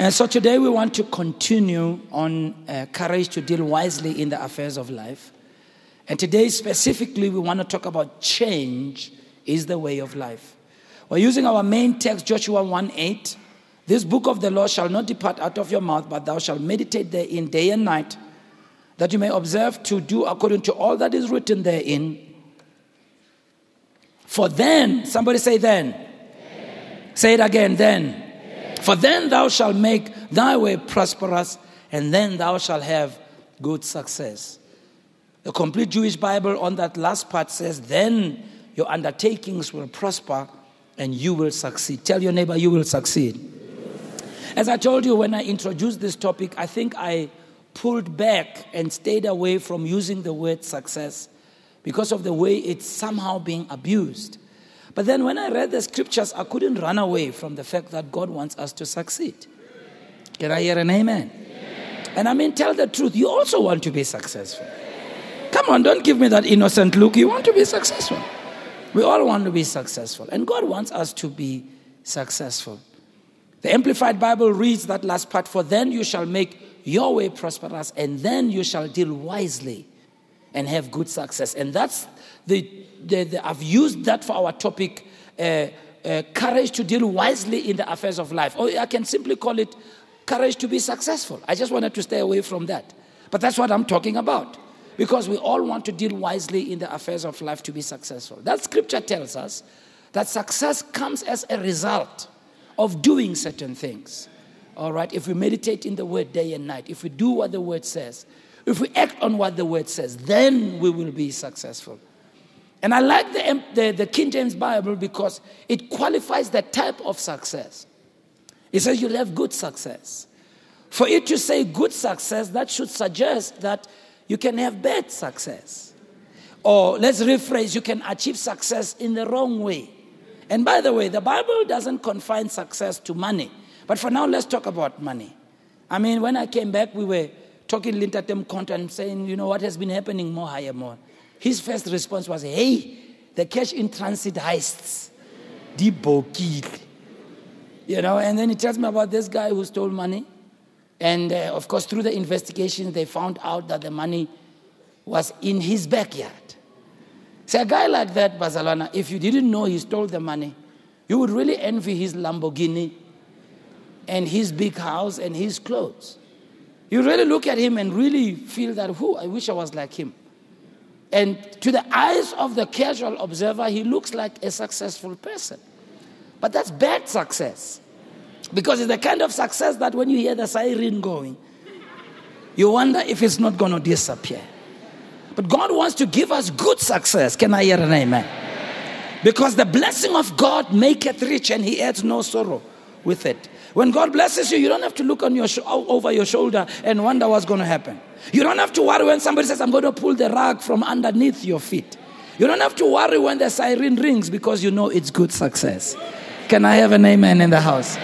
And so today we want to continue on uh, courage to deal wisely in the affairs of life. And today specifically we want to talk about change is the way of life. We're using our main text, Joshua 1 8. This book of the law shall not depart out of your mouth, but thou shalt meditate therein day and night, that you may observe to do according to all that is written therein. For then, somebody say then. then. Say it again, then. For then thou shalt make thy way prosperous, and then thou shalt have good success. The complete Jewish Bible on that last part says, Then your undertakings will prosper and you will succeed. Tell your neighbor, you will succeed. As I told you when I introduced this topic, I think I pulled back and stayed away from using the word success because of the way it's somehow being abused. But then when I read the scriptures, I couldn't run away from the fact that God wants us to succeed. Can I hear an amen? And I mean, tell the truth, you also want to be successful. Come on, don't give me that innocent look. You want to be successful. We all want to be successful. And God wants us to be successful. The Amplified Bible reads that last part For then you shall make your way prosperous, and then you shall deal wisely and have good success. And that's the, the, the I've used that for our topic. Uh, uh, courage to deal wisely in the affairs of life. Or I can simply call it courage to be successful. I just wanted to stay away from that. But that's what I'm talking about. Because we all want to deal wisely in the affairs of life to be successful. That scripture tells us that success comes as a result of doing certain things. All right, if we meditate in the word day and night, if we do what the word says, if we act on what the word says, then we will be successful. And I like the, the, the, King James Bible because it qualifies the type of success. It says you'll have good success. For it to say good success, that should suggest that you can have bad success. Or let's rephrase, you can achieve success in the wrong way. And by the way, the Bible doesn't confine success to money. But for now, let's talk about money. I mean, when I came back, we were talking Lintatem content, and saying, you know, what has been happening more higher more. His first response was, hey, the cash in transit heists, dibokil. You know, and then he tells me about this guy who stole money. And uh, of course, through the investigation, they found out that the money was in his backyard. So, a guy like that, Bazalwana, if you didn't know he stole the money, you would really envy his Lamborghini and his big house and his clothes. You really look at him and really feel that, who, I wish I was like him. And to the eyes of the casual observer, he looks like a successful person. But that's bad success. Because it's the kind of success that when you hear the siren going, you wonder if it's not going to disappear. But God wants to give us good success. Can I hear an amen? Because the blessing of God maketh rich and he adds no sorrow with it. When God blesses you, you don't have to look on your sh- over your shoulder and wonder what's going to happen. You don't have to worry when somebody says, I'm going to pull the rug from underneath your feet. You don't have to worry when the siren rings because you know it's good success. Can I have an amen in the house?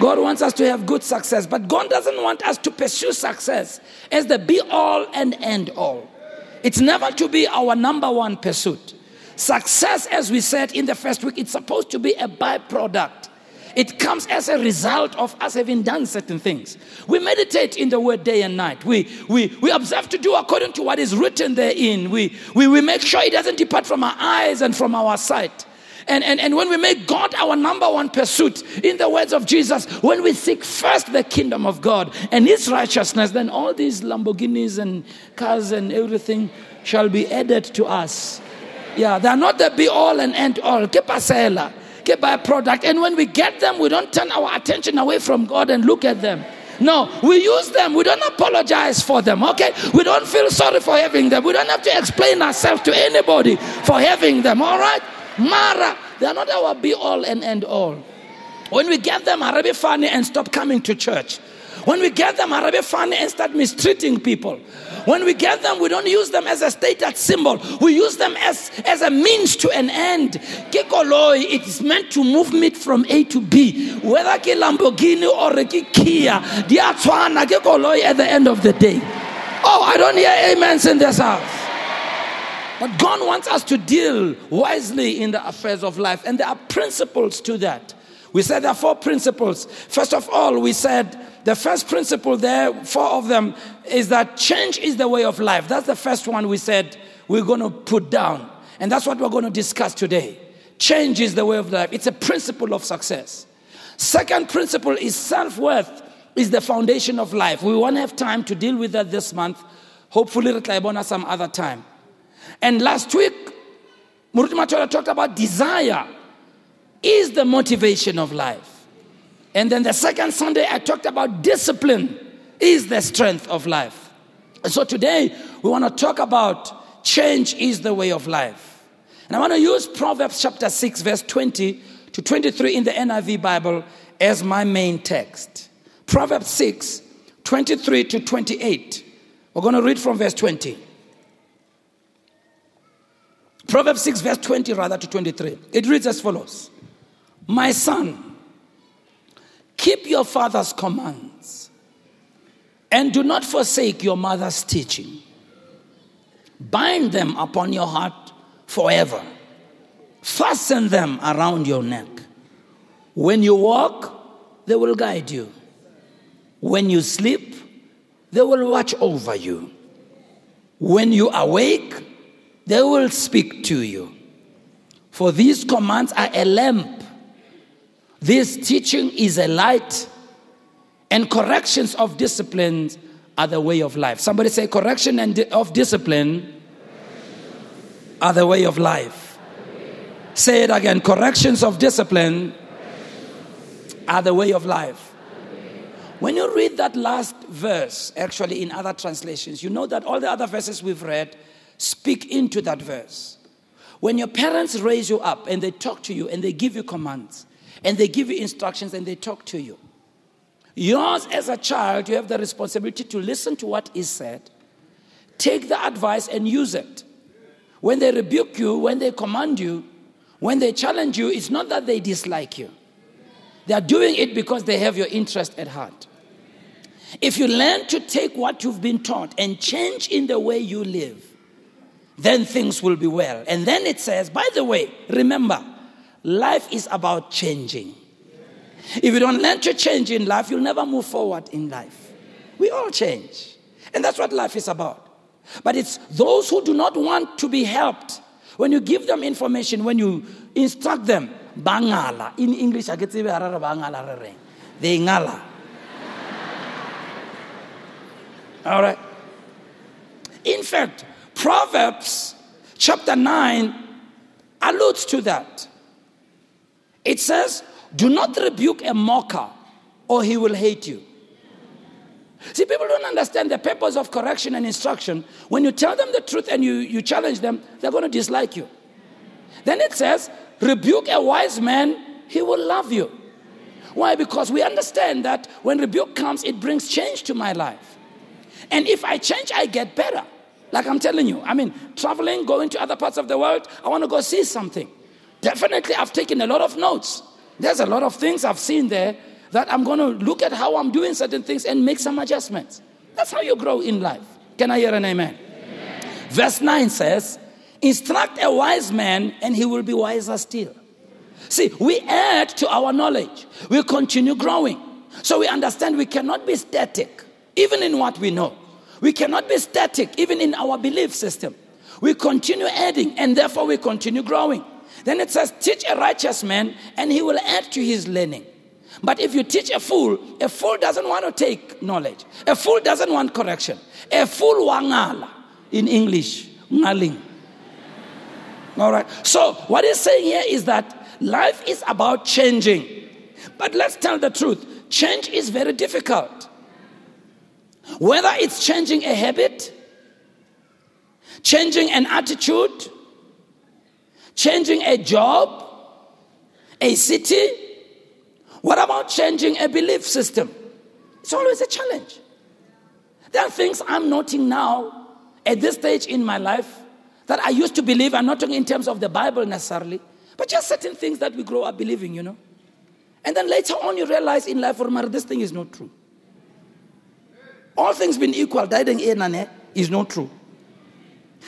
God wants us to have good success, but God doesn't want us to pursue success as the be all and end all. It's never to be our number one pursuit. Success, as we said in the first week, it's supposed to be a byproduct. It comes as a result of us having done certain things. We meditate in the word day and night. We, we, we observe to do according to what is written therein. We, we, we make sure it doesn't depart from our eyes and from our sight. And, and, and when we make God our number one pursuit, in the words of Jesus, when we seek first the kingdom of God and his righteousness, then all these Lamborghinis and cars and everything shall be added to us. Yeah, they're not the be all and end all. Que pasela, que by product. And when we get them, we don't turn our attention away from God and look at them. No, we use them. We don't apologize for them, okay? We don't feel sorry for having them. We don't have to explain ourselves to anybody for having them, all right? Mara, they are not our be all and end all. When we get them, Arabi funny and stop coming to church. When we get them, Arabi funny and start mistreating people. When we get them, we don't use them as a status symbol. We use them as, as a means to an end. Kekoloi, it is meant to move me from A to B. Whether ke Lamborghini or ke Kia, diatswana kekoloi at the end of the day. Oh, I don't hear amens in this house. But God wants us to deal wisely in the affairs of life, and there are principles to that. We said there are four principles. First of all, we said the first principle there, four of them, is that change is the way of life. That's the first one we said we're going to put down. And that's what we're going to discuss today. Change is the way of life, it's a principle of success. Second principle is self worth is the foundation of life. We won't have time to deal with that this month. Hopefully, we'll some other time. And last week, Muruti Matola talked about desire is the motivation of life. And then the second Sunday, I talked about discipline is the strength of life. And so today, we want to talk about change is the way of life. And I want to use Proverbs chapter 6, verse 20 to 23 in the NIV Bible as my main text. Proverbs 6, 23 to 28. We're going to read from verse 20. Proverbs 6, verse 20, rather to 23. It reads as follows My son, keep your father's commands and do not forsake your mother's teaching. Bind them upon your heart forever, fasten them around your neck. When you walk, they will guide you. When you sleep, they will watch over you. When you awake, they will speak to you. For these commands are a lamp, this teaching is a light, and corrections of disciplines are the way of life. Somebody say, correction and di- of discipline are the way of life. Say it again corrections of discipline are the way of life. When you read that last verse, actually in other translations, you know that all the other verses we've read Speak into that verse. When your parents raise you up and they talk to you and they give you commands and they give you instructions and they talk to you, yours as a child, you have the responsibility to listen to what is said, take the advice and use it. When they rebuke you, when they command you, when they challenge you, it's not that they dislike you. They are doing it because they have your interest at heart. If you learn to take what you've been taught and change in the way you live, then things will be well. And then it says, by the way, remember, life is about changing. If you don't learn to change in life, you'll never move forward in life. We all change. And that's what life is about. But it's those who do not want to be helped. When you give them information, when you instruct them, bangala. In English, I get to bangala. They ngala. All right. In fact, Proverbs chapter 9 alludes to that. It says, Do not rebuke a mocker, or he will hate you. See, people don't understand the purpose of correction and instruction. When you tell them the truth and you, you challenge them, they're going to dislike you. Then it says, Rebuke a wise man, he will love you. Why? Because we understand that when rebuke comes, it brings change to my life. And if I change, I get better. Like I'm telling you, I mean, traveling, going to other parts of the world, I want to go see something. Definitely, I've taken a lot of notes. There's a lot of things I've seen there that I'm going to look at how I'm doing certain things and make some adjustments. That's how you grow in life. Can I hear an amen? amen? Verse 9 says, Instruct a wise man, and he will be wiser still. See, we add to our knowledge, we continue growing. So we understand we cannot be static, even in what we know. We cannot be static, even in our belief system. We continue adding, and therefore we continue growing. Then it says, Teach a righteous man, and he will add to his learning. But if you teach a fool, a fool doesn't want to take knowledge. A fool doesn't want correction. A fool wangala in English, ngaling. All right. So what he's saying here is that life is about changing. But let's tell the truth. Change is very difficult. Whether it's changing a habit, changing an attitude, changing a job, a city, what about changing a belief system? It's always a challenge. There are things I'm noting now at this stage in my life that I used to believe. I'm not talking in terms of the Bible necessarily, but just certain things that we grow up believing, you know. And then later on, you realize in life, oh, this thing is not true. All things being equal, dying is not true.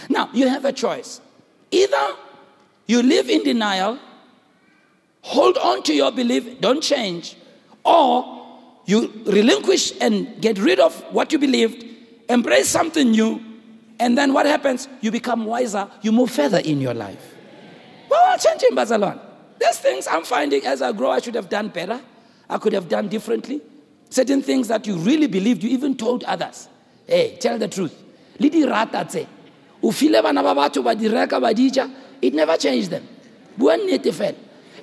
Now, you have a choice. Either you live in denial, hold on to your belief, don't change, or you relinquish and get rid of what you believed, embrace something new, and then what happens? You become wiser, you move further in your life. Well, changing Bazalon. There's things I'm finding as I grow, I should have done better. I could have done differently. Certain things that you really believed, you even told others. Hey, tell the truth. Lidi rata tse. Ufile bana ba batho ba di reka ba dija, it never changed them. Bua nnete fela.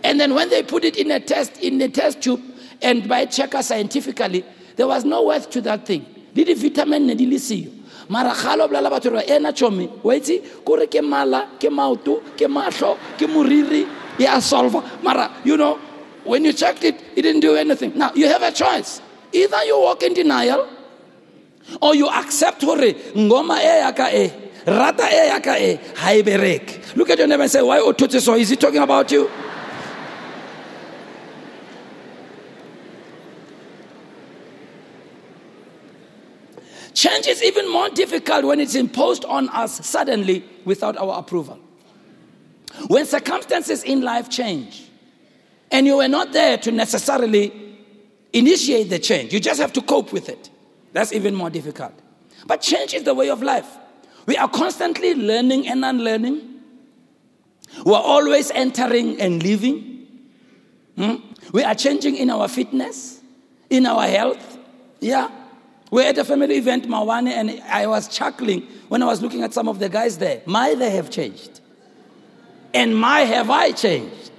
And then when they put it in a test, in a test tube, and by checker scientifically, there was no worth to that thing. Le di-vitamin ne di le siyo mara galo bolela batho re ena tšhomi wa itse kore ke mala ke maoto ke mahlo ke moriri e a solva mara you know when you checked it it didn't do anything now you have a choice either you walk in denial or you accept gore ngoma e yaka e rata e yaka e ha e look at your neighbor and say why o thotse so is he talking about you Change is even more difficult when it's imposed on us suddenly without our approval. When circumstances in life change and you were not there to necessarily initiate the change, you just have to cope with it. That's even more difficult. But change is the way of life. We are constantly learning and unlearning. We are always entering and leaving. Hmm? We are changing in our fitness, in our health. Yeah. We're at a family event, Mawane, and I was chuckling when I was looking at some of the guys there. My, they have changed. And my, have I changed.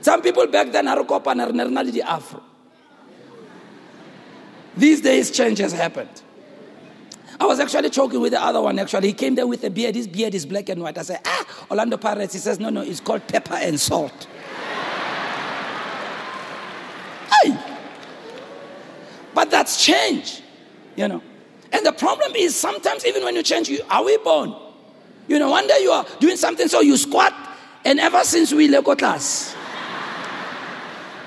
Some people back then are the afro. These days, change has happened. I was actually talking with the other one, actually. He came there with a beard. His beard is black and white. I said, ah, Orlando Pirates. He says, no, no, it's called pepper and salt. hey! But that's change. You know. And the problem is sometimes even when you change, you are we born? You know, one day you are doing something, so you squat, and ever since we left class,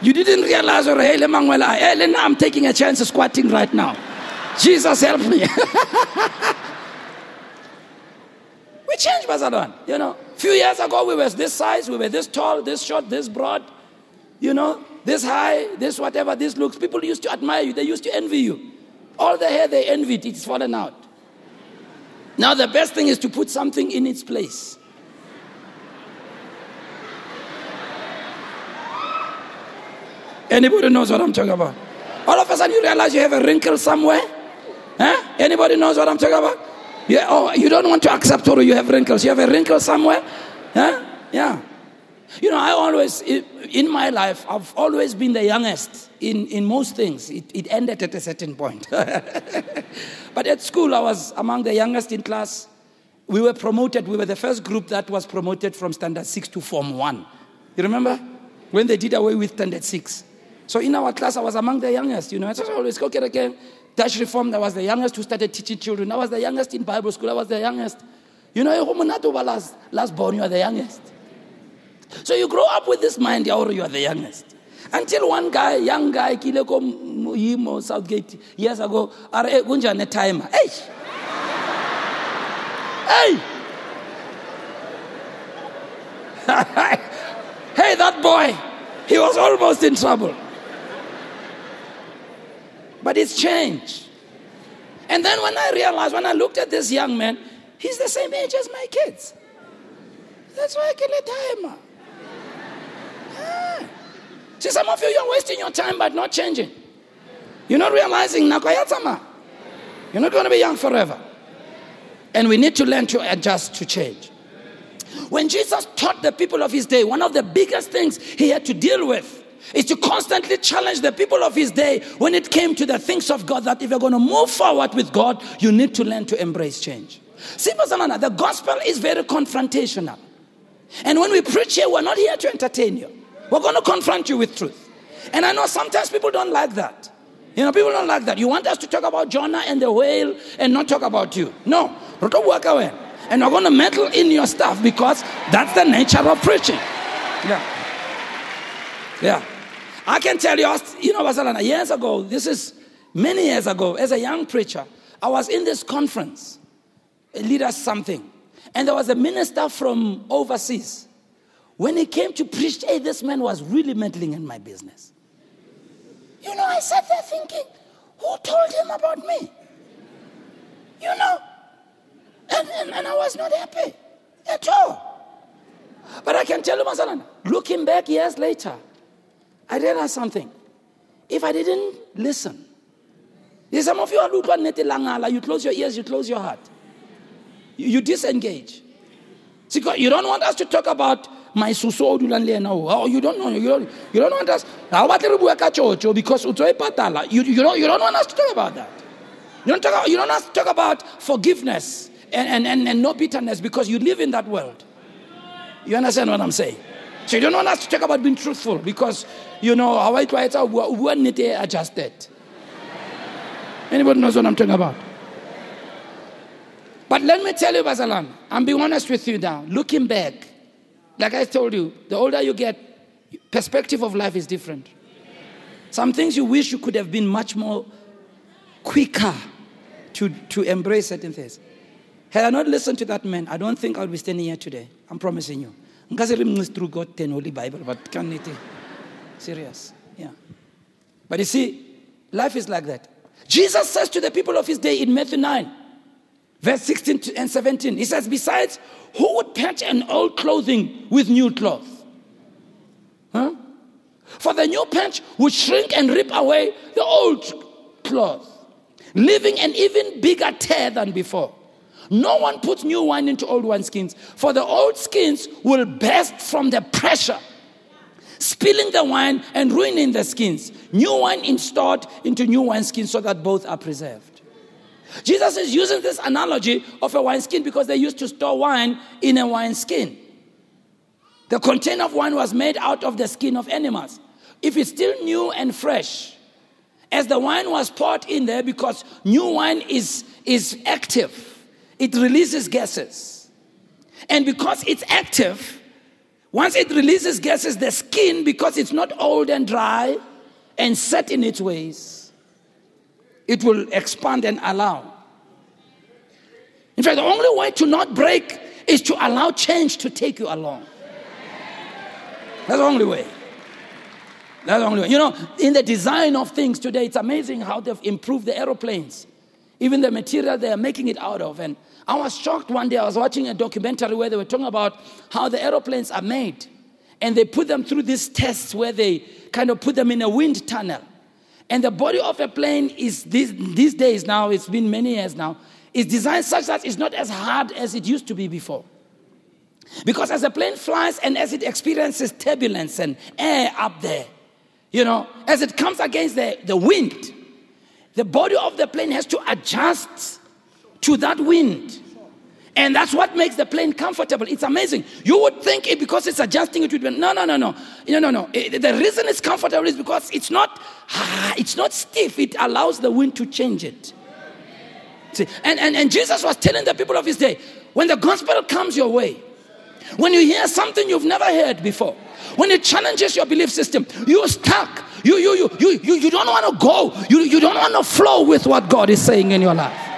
you didn't realize, or hey, hey, I'm taking a chance of squatting right now. Jesus help me. we changed, Bazadon. You know, a few years ago we were this size, we were this tall, this short, this broad, you know, this high, this whatever, this looks. People used to admire you, they used to envy you. All the hair they envied, it's fallen out. Now, the best thing is to put something in its place. Anybody knows what I'm talking about? All of a sudden, you realize you have a wrinkle somewhere. Huh? Anybody knows what I'm talking about? Yeah, oh, you don't want to accept or you have wrinkles. You have a wrinkle somewhere. Huh? Yeah. You know, I always, in my life, I've always been the youngest in, in most things. It, it ended at a certain point. but at school, I was among the youngest in class. We were promoted, we were the first group that was promoted from standard six to form one. You remember? When they did away with standard six. So in our class, I was among the youngest, you know. I was always, okay, again, Dutch Reform, I was the youngest who started teaching children. I was the youngest in Bible school, I was the youngest. You know, last, last born, you are the youngest. So you grow up with this mind, you are the youngest. Until one guy, young guy, kile ko yimo Southgate years ago, are eh, kunjani timer. Hey! Hey! hey, that boy, he was almost in trouble. But it's changed. And then when I realized, when I looked at this young man, he's the same age as my kids. That's why I can let timer. Ah. See, some of you, you're wasting your time but not changing. You're not realizing Nakoyatsama. You're not going to be young forever. And we need to learn to adjust to change. When Jesus taught the people of his day, one of the biggest things he had to deal with is to constantly challenge the people of his day when it came to the things of God that if you're going to move forward with God, you need to learn to embrace change. See, the gospel is very confrontational. And when we preach here, we're not here to entertain you. We're going to confront you with truth. And I know sometimes people don't like that. You know, people don't like that. You want us to talk about Jonah and the whale and not talk about you. No. Walk away. And we're going to meddle in your stuff because that's the nature of preaching. Yeah. Yeah. I can tell you, you know, years ago, this is many years ago, as a young preacher, I was in this conference, lead us something. And there was a minister from overseas When he came to preach, hey, this man was really meddling in my business. You know, I sat there thinking, who told him about me? You know? And, and, and I was not happy at all. But I can tell you, Masalan, looking back years later, I realized something. If I didn't listen, some of you are you close your ears, you close your heart. You, you disengage. You don't want us to talk about my suso dulang le Oh, you don't know. You don't, you don't want us. Because you, you, don't, you don't want us to talk about that. You don't, talk, you don't want us to talk about forgiveness and, and, and, and no bitterness because you live in that world. You understand what I'm saying? So you don't want us to talk about being truthful because, you know, how I try to when it adjusted. Anybody knows what I'm talking about? But let me tell you, Basalan, I'm being honest with you now. Looking back, like I told you, the older you get, perspective of life is different. Some things you wish you could have been much more quicker to, to embrace certain things. Had I not listened to that man, I don't think I would be standing here today. I'm promising you. through God 10 Holy Bible, but can it serious. Yeah. But you see, life is like that. Jesus says to the people of his day in Matthew 9, verse 16 and 17, he says, Besides, who would patch an old clothing with new cloth? Huh? For the new patch would shrink and rip away the old cloth, leaving an even bigger tear than before. No one puts new wine into old wineskins, for the old skins will burst from the pressure spilling the wine and ruining the skins. New wine installed into new wineskins so that both are preserved. Jesus is using this analogy of a wineskin because they used to store wine in a wineskin. The container of wine was made out of the skin of animals. If it's still new and fresh, as the wine was poured in there, because new wine is, is active, it releases gases. And because it's active, once it releases gases, the skin, because it's not old and dry and set in its ways, it will expand and allow. In fact, the only way to not break is to allow change to take you along. That's the only way. That's the only way. You know, in the design of things today, it's amazing how they've improved the aeroplanes, even the material they are making it out of. And I was shocked one day. I was watching a documentary where they were talking about how the aeroplanes are made. And they put them through these tests where they kind of put them in a wind tunnel. And the body of a plane is these, these days now, it's been many years now, is designed such that it's not as hard as it used to be before. Because as a plane flies and as it experiences turbulence and air up there, you know, as it comes against the, the wind, the body of the plane has to adjust to that wind. And that's what makes the plane comfortable. It's amazing. You would think it because it's adjusting it would be no, no, no, no, no, no, no. The reason it's comfortable is because it's not, it's not stiff. It allows the wind to change it. See, and, and, and Jesus was telling the people of his day, when the gospel comes your way, when you hear something you've never heard before, when it challenges your belief system, you're stuck. You, you, you, you, you, you don't want to go. You, you don't want to flow with what God is saying in your life.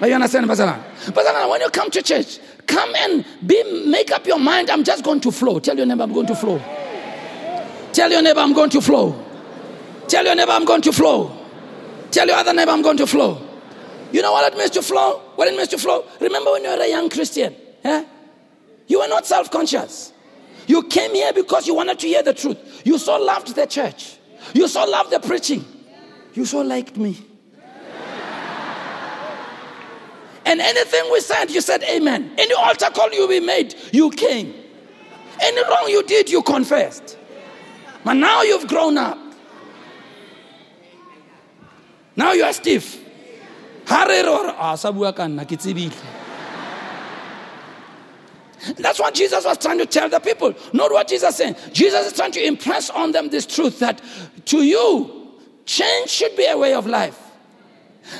Are you understand, Pastor? Pastor, when you come to church, come and be make up your mind. I'm just going to flow. Tell your neighbor I'm going to flow. Tell your neighbor I'm going to flow. Tell your neighbor I'm going to flow. Tell your other neighbor I'm going to flow. You know what it means to flow? What it means to flow? Remember when you were a young Christian? Eh? You were not self conscious. You came here because you wanted to hear the truth. You so loved the church. You so loved the preaching. You so liked me. And anything we said, you said amen. Any altar call you be made, you came. Any wrong you did, you confessed. But now you've grown up. Now you are stiff. Ah, That's what Jesus was trying to tell the people. Not what Jesus saying. Jesus is trying to impress on them this truth that to you, change should be a way of life.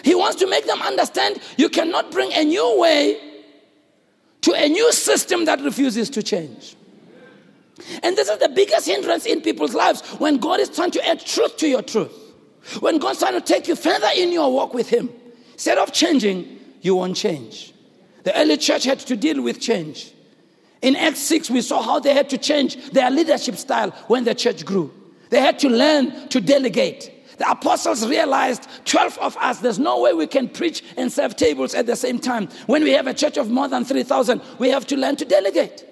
He wants to make them understand you cannot bring a new way to a new system that refuses to change. And this is the biggest hindrance in people's lives when God is trying to add truth to your truth. When God's trying to take you further in your walk with Him. Instead of changing, you won't change. The early church had to deal with change. In Acts 6, we saw how they had to change their leadership style when the church grew. They had to learn to delegate. The apostles realized 12 of us, there's no way we can preach and serve tables at the same time. When we have a church of more than 3,000, we have to learn to delegate.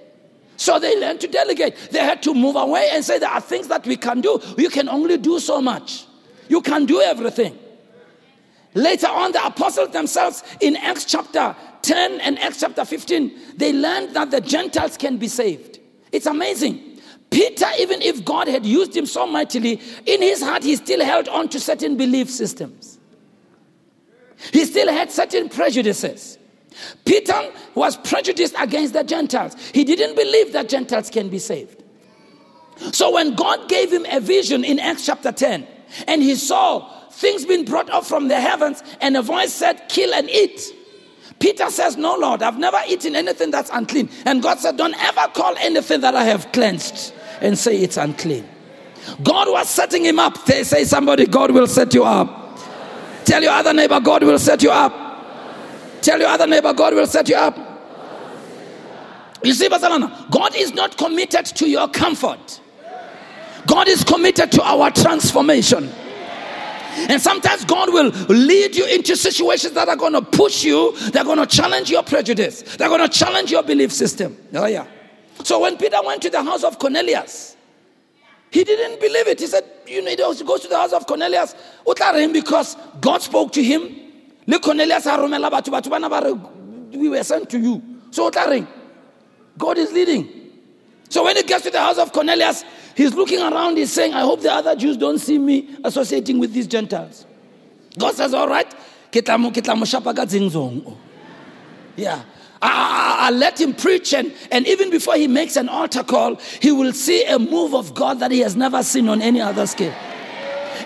So they learned to delegate. They had to move away and say, There are things that we can do. You can only do so much, you can do everything. Later on, the apostles themselves in Acts chapter 10 and Acts chapter 15, they learned that the Gentiles can be saved. It's amazing. Peter, even if God had used him so mightily, in his heart he still held on to certain belief systems. He still had certain prejudices. Peter was prejudiced against the Gentiles. He didn't believe that Gentiles can be saved. So when God gave him a vision in Acts chapter 10, and he saw things being brought up from the heavens, and a voice said, Kill and eat. Peter says, No, Lord, I've never eaten anything that's unclean. And God said, Don't ever call anything that I have cleansed and say it's unclean. God was setting him up. They say somebody, God will set you up. Tell your other neighbor, God will set you up. Tell your other neighbor, God will set you up. You see, Barcelona, God is not committed to your comfort. God is committed to our transformation. And sometimes God will lead you into situations that are going to push you, they're going to challenge your prejudice, they're going to challenge your belief system. Oh, yeah. So when Peter went to the house of Cornelius, he didn't believe it. He said, You know, he goes to the house of Cornelius, because God spoke to him. We were sent to you. So God is leading. So when he gets to the house of Cornelius, He's looking around, he's saying, I hope the other Jews don't see me associating with these Gentiles. God says, All right, yeah. I, I, let him preach, and, and even before he makes an altar call, he will see a move of God that he has never seen on any other scale.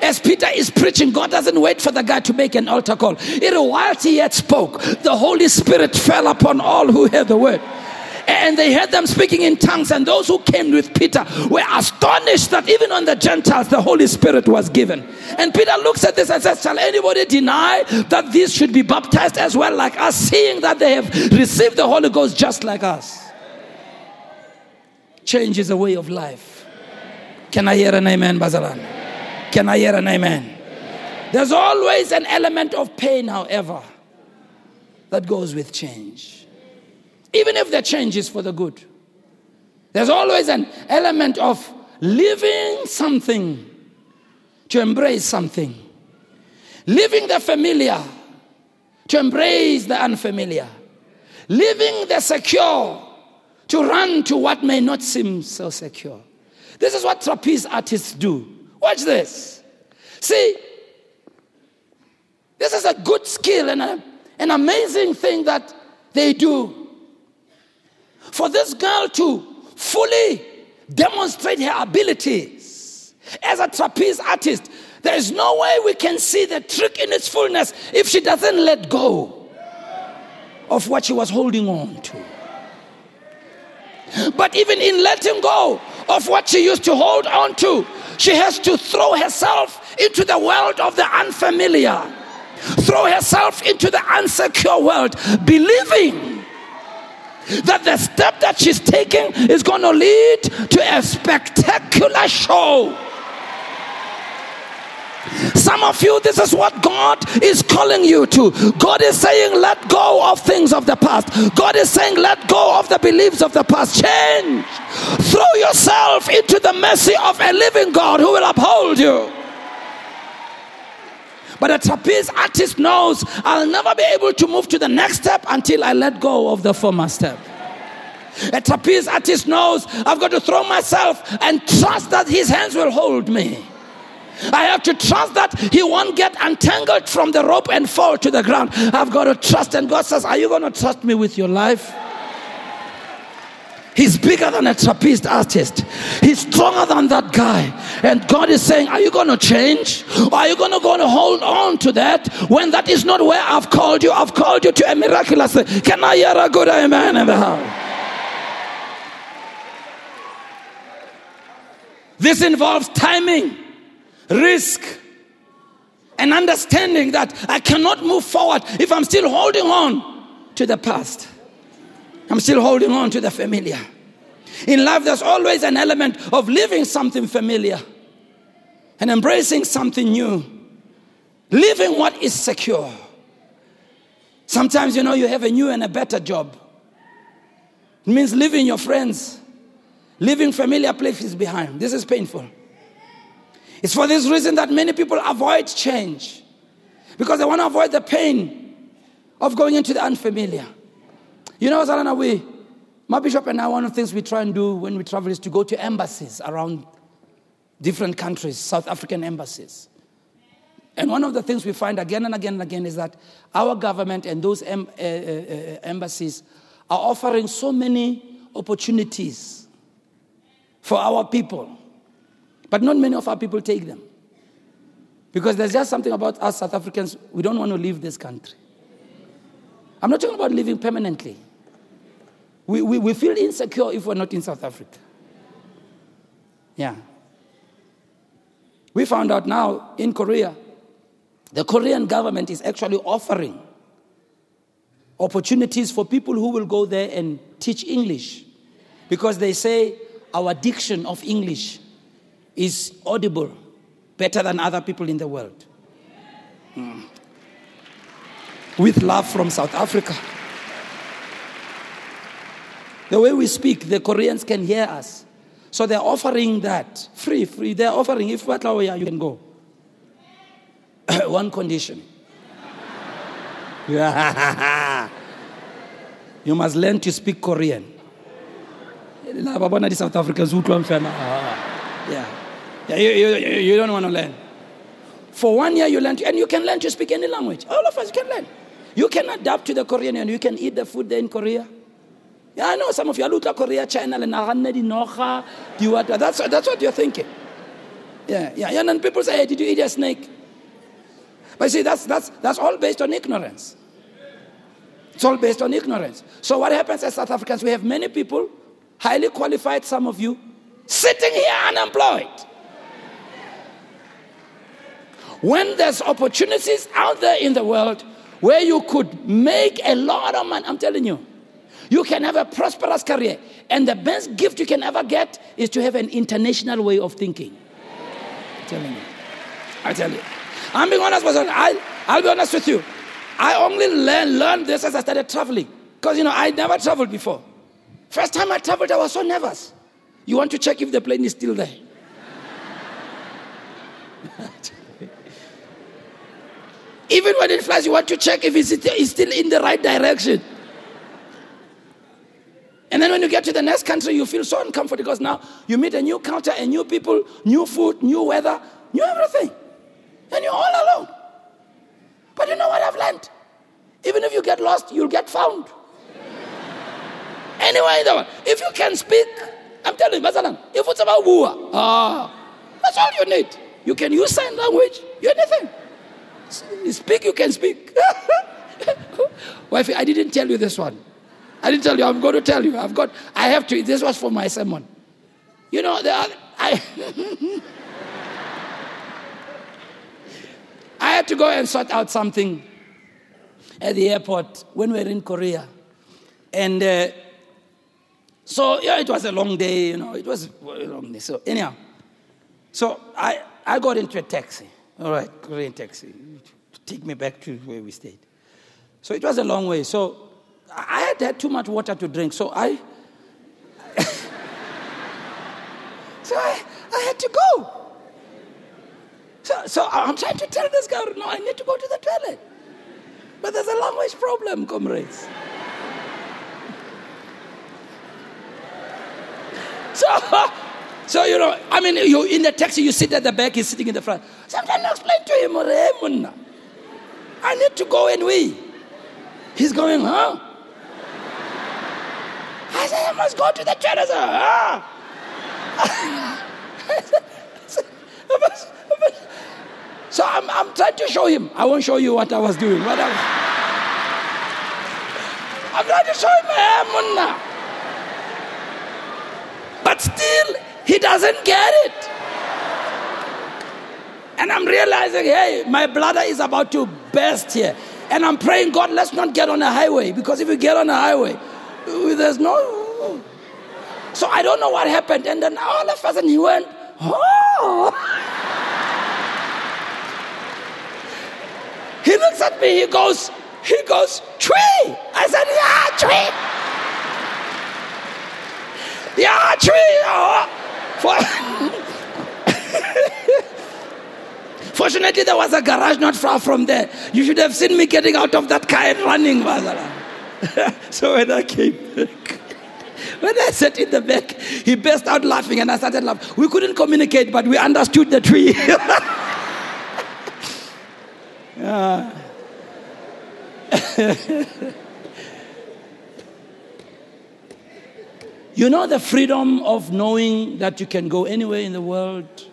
As Peter is preaching, God doesn't wait for the guy to make an altar call. It, whilst he yet spoke, the Holy Spirit fell upon all who heard the word and they heard them speaking in tongues. And those who came with Peter were astonished that even on the Gentiles the Holy Spirit was given. And Peter looks at this and says, Shall anybody deny that these should be baptized as well, like us, seeing that they have received the Holy Ghost just like us? Change is a way of life. Can I hear an amen, Bazalan? Can I hear an amen? There's always an element of pain, however, that goes with change even if the change is for the good. There's always an element of leaving something to embrace something, leaving the familiar to embrace the unfamiliar, leaving the secure to run to what may not seem so secure. This is what trapeze artists do. Watch this. See, this is a good skill and a, an amazing thing that they do. For this girl to fully demonstrate her abilities as a trapeze artist, there is no way we can see the trick in its fullness if she doesn't let go of what she was holding on to. But even in letting go of what she used to hold on to, she has to throw herself into the world of the unfamiliar, throw herself into the unsecure world, believing that the step that she's taking is going to lead to a spectacular show. Some of you, this is what God is calling you to. God is saying, let go of things of the past. God is saying, let go of the beliefs of the past. Change. Throw yourself into the mercy of a living God who will uphold you. But a trapeze artist knows I'll never be able to move to the next step until I let go of the former step. A trapeze artist knows I've got to throw myself and trust that his hands will hold me. I have to trust that he won't get untangled from the rope and fall to the ground. I've got to trust. And God says, Are you going to trust me with your life? He's bigger than a trapeze artist. He's stronger than that guy. And God is saying, Are you going to change? Or are you going to go and hold on to that when that is not where I've called you? I've called you to a miraculous. Can I hear a good amen in the house? This involves timing, risk, and understanding that I cannot move forward if I'm still holding on to the past. I'm still holding on to the familiar. In life, there's always an element of leaving something familiar and embracing something new, leaving what is secure. Sometimes, you know, you have a new and a better job. It means leaving your friends, leaving familiar places behind. This is painful. It's for this reason that many people avoid change because they want to avoid the pain of going into the unfamiliar. You know, Zalana, we, my bishop and I, one of the things we try and do when we travel is to go to embassies around different countries, South African embassies. And one of the things we find again and again and again is that our government and those em- uh, uh, embassies are offering so many opportunities for our people. But not many of our people take them. Because there's just something about us South Africans, we don't want to leave this country. I'm not talking about living permanently. We, we, we feel insecure if we're not in South Africa. Yeah. We found out now in Korea, the Korean government is actually offering opportunities for people who will go there and teach English because they say our diction of English is audible better than other people in the world. Mm. With love from South Africa. The way we speak, the Koreans can hear us. So they're offering that free, free. They're offering, if what Watlawaya, you can go. One condition. you must learn to speak Korean. South Africans ah. Yeah. yeah you, you, you don't want to learn. For one year, you learn, to, and you can learn to speak any language. All of us can learn. You can adapt to the Korean and you can eat the food there in Korea. Yeah, I know some of you look at Korea, China, and that's, that's what you're thinking. Yeah, yeah. And then people say, hey, did you eat a snake? But see, that's, that's, that's all based on ignorance. It's all based on ignorance. So what happens as South Africans, we have many people, highly qualified, some of you, sitting here unemployed. When there's opportunities out there in the world where you could make a lot of money, I'm telling you, you can have a prosperous career. And the best gift you can ever get is to have an international way of thinking. I'm telling you. I tell you. I'm being honest, person. I'll, I'll be honest with you. I only learned, learned this as I started traveling. Because, you know, I never traveled before. First time I traveled, I was so nervous. You want to check if the plane is still there. Even when it flies, you want to check if it's still in the right direction. And then when you get to the next country, you feel so uncomfortable because now you meet a new culture, a new people, new food, new weather, new everything. And you're all alone. But you know what I've learned? Even if you get lost, you'll get found. anyway, in the world, if you can speak, I'm telling you, if it's about Bua, ah, that's all you need. You can use sign language, you anything. Speak, you can speak. Wifey, I didn't tell you this one. I didn't tell you. I'm going to tell you. I've got. I have to. This was for my sermon. You know, the, I. I had to go and sort out something at the airport when we were in Korea, and uh, so yeah, it was a long day. You know, it was a long day. So anyhow, so I I got into a taxi. All right, Korean taxi, to take me back to where we stayed. So it was a long way. So I had had too much water to drink, so I. so I, I had to go. So, so I'm trying to tell this guy, no, I need to go to the toilet. But there's a language problem, comrades. so, so, you know, I mean, you in the taxi, you sit at the back, he's sitting in the front. Sometimes I explain to him, I need to go and we. He's going, huh? I said, I must go to the church. Ah. so I'm, I'm trying to show him. I won't show you what I was doing. But I'm, I'm trying to show him. But still, he doesn't get it. And I'm realizing, hey, my bladder is about to burst here. And I'm praying, God, let's not get on a highway. Because if we get on a highway, there's no. So I don't know what happened. And then all of a sudden he went, oh. he looks at me, he goes, he goes, tree. I said, yeah, tree. Yeah, tree. Oh. Fortunately, there was a garage not far from there. You should have seen me getting out of that car and running, so when I came back, when I sat in the back, he burst out laughing and I started laughing. We couldn't communicate, but we understood the tree. yeah. you know the freedom of knowing that you can go anywhere in the world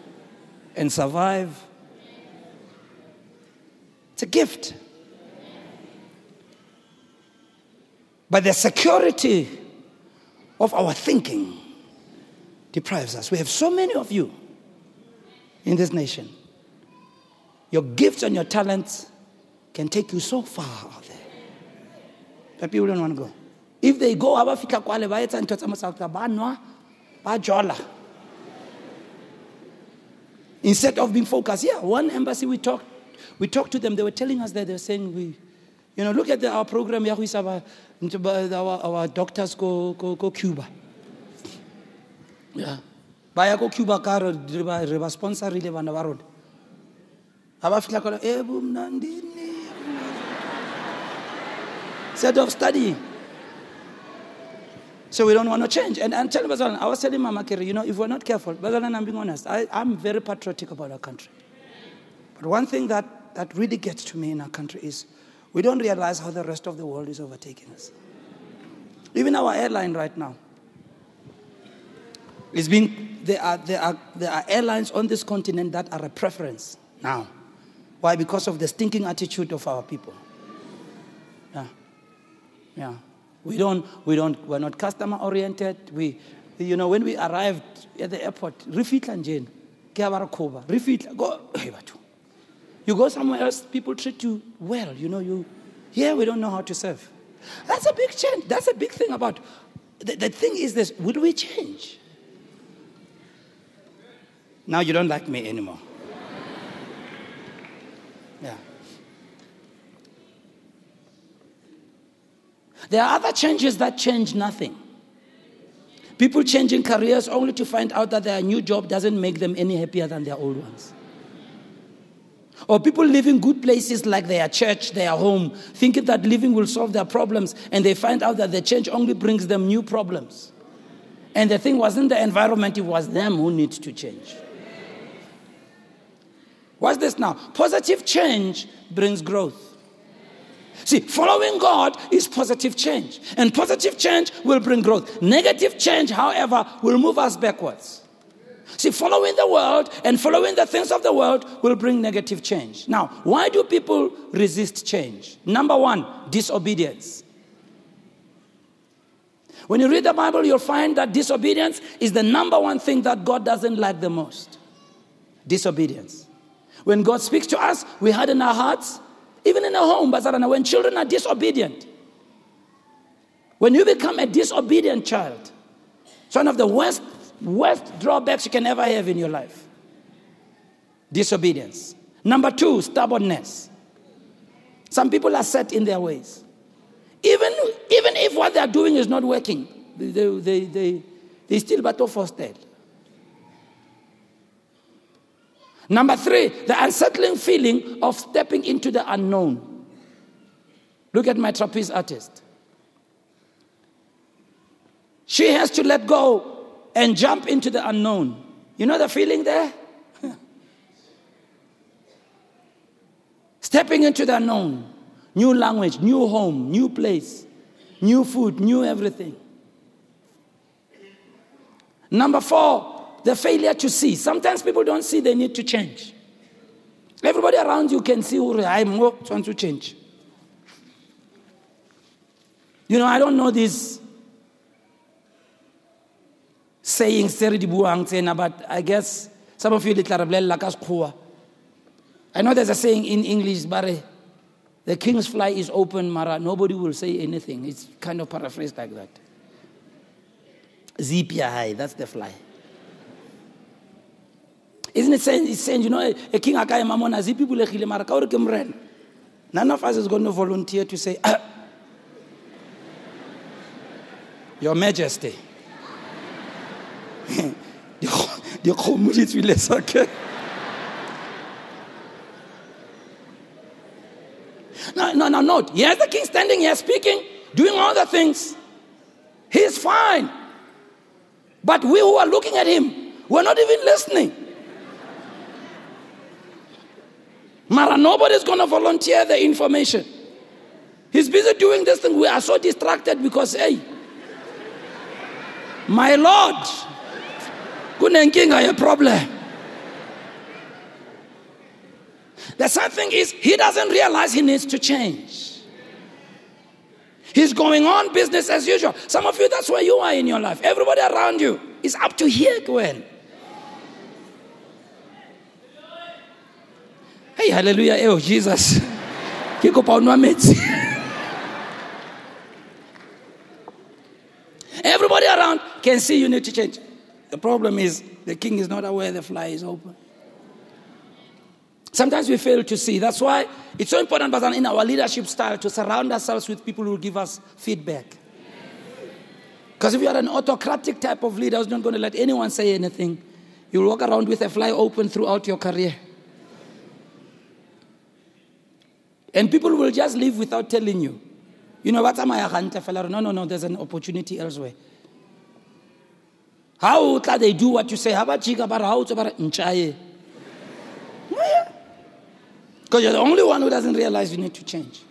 and survive? It's a gift. But the security of our thinking deprives us. We have so many of you in this nation. Your gifts and your talents can take you so far out there. But people don't want to go. If they go, abafika kwale ba etsa ntho tsa mosauta ba nwa ba jola. Instead of being focused, yeah, one embassy we talked we talked to them, they were telling us that they were saying, we, you know, look at the, our program, our, our, our doctors go, go, go Cuba. Yeah. ba ya ko cuba ka re ba sponsorile bana ba rona ga ba fitlha kola e eh, bomnandini set of studying so we don't want to change. And, Bazalan, I was telling Mama Kerry, you know, if we're not careful, Bazalan, I'm being honest, I, I'm very patriotic about our country. But one thing that that really gets to me in our country is we don't realize how the rest of the world is overtaking us. Even our airline right now. It's been, there, are, there, are, there are airlines on this continent that are a preference now. Why? Because of the stinking attitude of our people. Yeah. Yeah. We don't, we don't, we're not customer oriented. We, you know, when we arrived at the airport, ke abara refitla, go. You go somewhere else, people treat you well. You know, you here we don't know how to serve. That's a big change. That's a big thing about the, the thing is this will we change? Now you don't like me anymore. Yeah. There are other changes that change nothing. People changing careers only to find out that their new job doesn't make them any happier than their old ones. Or people living good places like their church, their home, thinking that living will solve their problems, and they find out that the change only brings them new problems. And the thing wasn't the environment, it was them who need to change. What's this now? Positive change brings growth. See, following God is positive change, and positive change will bring growth. Negative change, however, will move us backwards. See, following the world and following the things of the world will bring negative change. Now, why do people resist change? Number one, disobedience. When you read the Bible, you'll find that disobedience is the number one thing that God doesn't like the most. Disobedience. When God speaks to us, we harden our hearts, even in a home, but when children are disobedient. When you become a disobedient child, it's one of the worst worst drawbacks you can ever have in your life disobedience. Number two, stubbornness. Some people are set in their ways. Even, even if what they are doing is not working, they, they, they, they still battle for stead. Number three, the unsettling feeling of stepping into the unknown. Look at my trapeze artist. She has to let go and jump into the unknown. You know the feeling there? Stepping into the unknown. New language, new home, new place, new food, new everything. Number four, the failure to see. Sometimes people don't see they need to change. Everybody around you can see who I'm trying to change. You know, I don't know this sayings tse re di buang tsena but i guess some of you le tla re bolelela ka sekgowa i know there's a saying in english bare the king's fly is open mara nobody will say anything it's kind of paraphrased like that Zipia high, that's the fly. Isn't it saying, it's saying you know, a king akaye mamona zipi bulegile mara ka ore ke morena. None of us is going to volunteer to say, ah, Your Majesty. Dikgomo di tswile sake no no no note here's the king standing here speaking doing all the things. He's fine. But we who are looking at him we're not even listening. Mara, nobody's going to volunteer the information. He's busy doing this thing. We are so distracted because, hey, my Lord, kunenkinga a problem. The sad thing is, he doesn't realize he needs to change. He's going on business as usual. Some of you, that's where you are in your life. Everybody around you is up to here, Gwen. Hey, hallelujah. Oh, Jesus. Everybody around can see you need to change. The problem is the king is not aware the fly is open. Sometimes we fail to see. That's why it's so important, but in our leadership style, to surround ourselves with people who give us feedback. Because if you are an autocratic type of leader who's not going to let anyone say anything, you'll walk around with a fly open throughout your career. And people will just leave without telling you. You know, what's my No, no, no, there's an opportunity elsewhere. How can they do what you say? How about chica bara how nchaye? Because you're the only one who doesn't realize you need to change.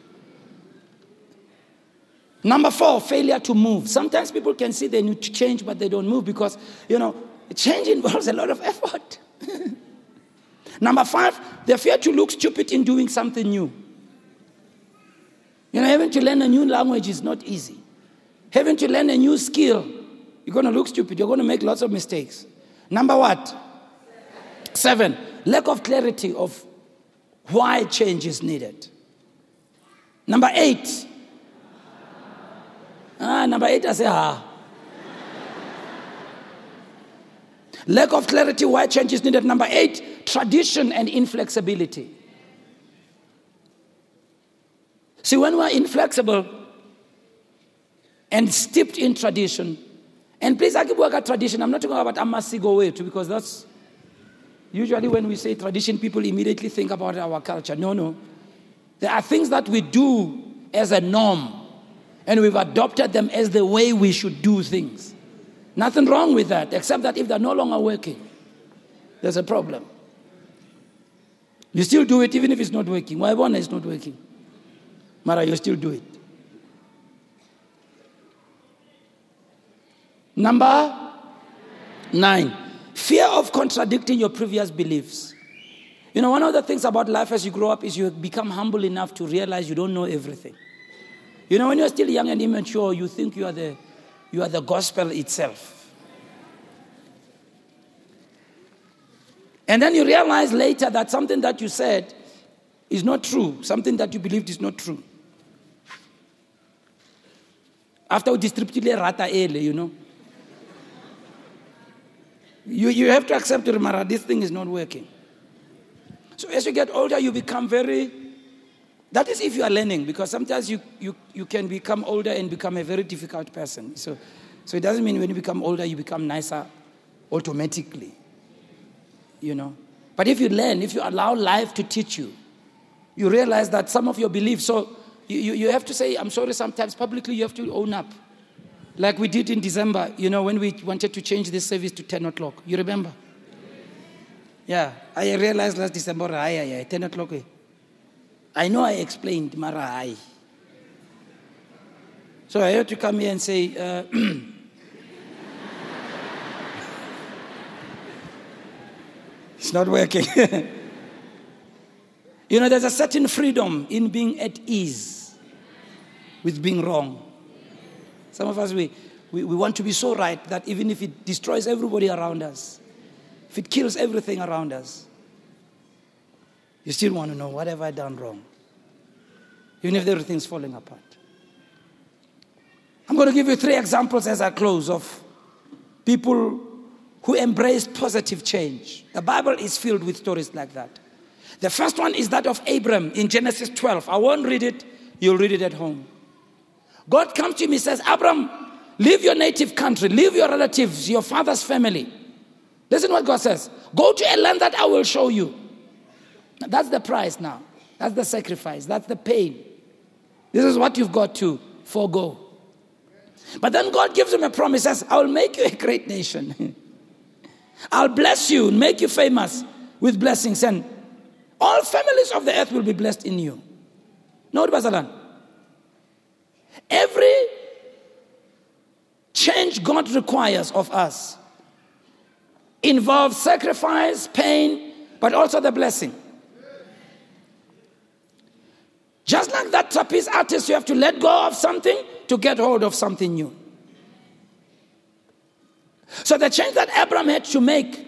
Number four, failure to move. Sometimes people can see they need to change, but they don't move because, you know, change involves a lot of effort. Number five, they fear to look stupid in doing something new. You know, having to learn a new language is not easy. Having to learn a new skill you're going to look stupid. You're going to make lots of mistakes. Number what? Seven, lack of clarity of why change is needed. Number eight. Ah, number eight, I say, ah. Lack of clarity why change is needed. Number eight, tradition and inflexibility. See, when we're inflexible and steeped in tradition, and please, I keep work at tradition. I'm not talking about Amasigo way too, because that's usually when we say tradition, people immediately think about our culture. No, no. There are things that we do as a norm, and we've adopted them as the way we should do things. Nothing wrong with that, except that if they're no longer working, there's a problem. You still do it even if it's not working. Why one is not working? Mara, you still do it. Number nine, fear of contradicting your previous beliefs. You know, one of the things about life as you grow up is you become humble enough to realize you don't know everything. You know, when you're still young and immature, you think you are the, you are the gospel itself. And then you realize later that something that you said is not true, something that you believed is not true. After you distributed rata you know. You, you have to accept, Mara, this thing is not working. So as you get older, you become very, that is if you are learning, because sometimes you, you, you can become older and become a very difficult person. So, so it doesn't mean when you become older, you become nicer automatically. You know? But if you learn, if you allow life to teach you, you realize that some of your beliefs, so you, you, you have to say, I'm sorry, sometimes publicly you have to own up. Like we did in December, you know, when we wanted to change this service to 10 o'clock. You remember? Yeah, I realized last December, aye, aye, aye, 10 o'clock. Eh. I know I explained, Mara, aye. So I had to come here and say, uh, it's not working. you know, there's a certain freedom in being at ease with being wrong. Some of us, we, we, we want to be so right that even if it destroys everybody around us, if it kills everything around us, you still want to know what have I done wrong? Even if everything's falling apart. I'm going to give you three examples as I close of people who embraced positive change. The Bible is filled with stories like that. The first one is that of Abram in Genesis 12. I won't read it, you'll read it at home. God comes to him, he says, Abram, leave your native country, leave your relatives, your father's family. Listen what God says. Go to a land that I will show you. That's the price now. That's the sacrifice. That's the pain. This is what you've got to forego. But then God gives him a promise, says, I will make you a great nation. I'll bless you, make you famous with blessings, and all families of the earth will be blessed in you. Note Basalan. Every change God requires of us involves sacrifice, pain, but also the blessing. Just like that trapeze artist, you have to let go of something to get hold of something new. So the change that Abraham had to make